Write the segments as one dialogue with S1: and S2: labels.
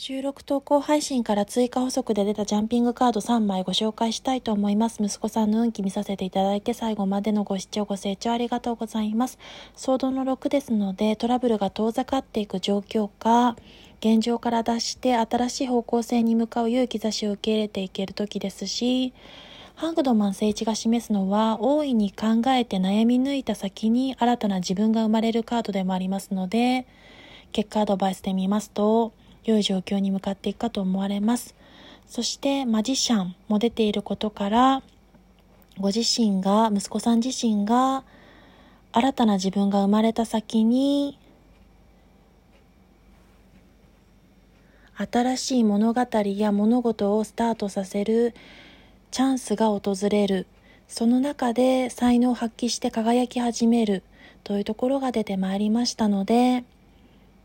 S1: 収録投稿配信から追加補足で出たジャンピングカード3枚ご紹介したいと思います。息子さんの運気見させていただいて最後までのご視聴ご清聴ありがとうございます。騒動の6ですのでトラブルが遠ざかっていく状況か、現状から脱して新しい方向性に向かう良い兆しを受け入れていける時ですし、ハングドマン聖一が示すのは大いに考えて悩み抜いた先に新たな自分が生まれるカードでもありますので、結果アドバイスで見ますと、良い状況に向かっていくかと思われます。そしてマジシャンも出ていることから、ご自身が、息子さん自身が、新たな自分が生まれた先に、新しい物語や物事をスタートさせるチャンスが訪れる。その中で才能を発揮して輝き始めるというところが出てまいりましたので、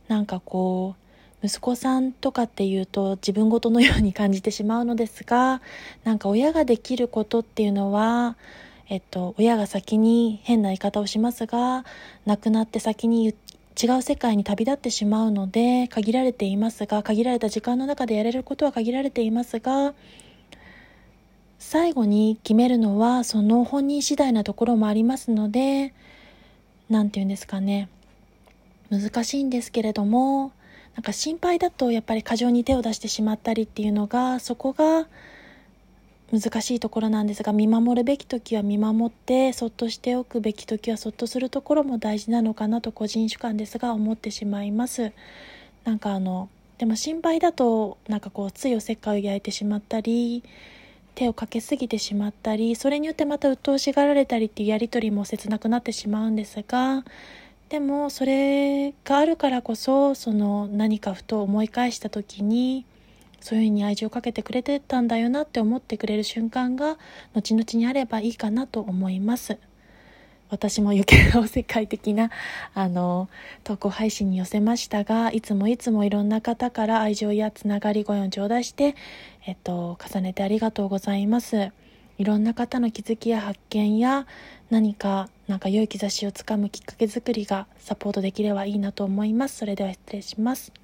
S1: なんかこう、息子さんとかっていうと自分ごとのように感じてしまうのですがなんか親ができることっていうのはえっと親が先に変な言い方をしますが亡くなって先に違う世界に旅立ってしまうので限られていますが限られた時間の中でやれることは限られていますが最後に決めるのはその本人次第なところもありますので何て言うんですかね。難しいんですけれどもなんか心配だとやっぱり過剰に手を出してしまったりっていうのがそこが難しいところなんですが見守るべき時は見守ってそっとしておくべき時はそっとするところも大事なのかなと個人主観ですが思ってしまいます。なんかあのでも心配だとなんかこうついおせっかいを焼いてしまったり手をかけすぎてしまったりそれによってまた鬱陶しがられたりっていうやり取りも切なくなってしまうんですがでもそれがあるからこそその何かふと思い返した時にそういうふうに愛情をかけてくれてたんだよなって思ってくれる瞬間が後々にあればいいかなと思います。私も余計なお世界的な あの投稿配信に寄せましたがいつもいつもいろんな方から愛情やつながり声を頂戴して、えっと、重ねてありがとうございます。いろんな方の気づきや発見や何かなんか良い兆しをつかむきっかけ作りがサポートできればいいなと思います。それでは失礼します。